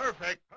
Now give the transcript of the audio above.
Perfect.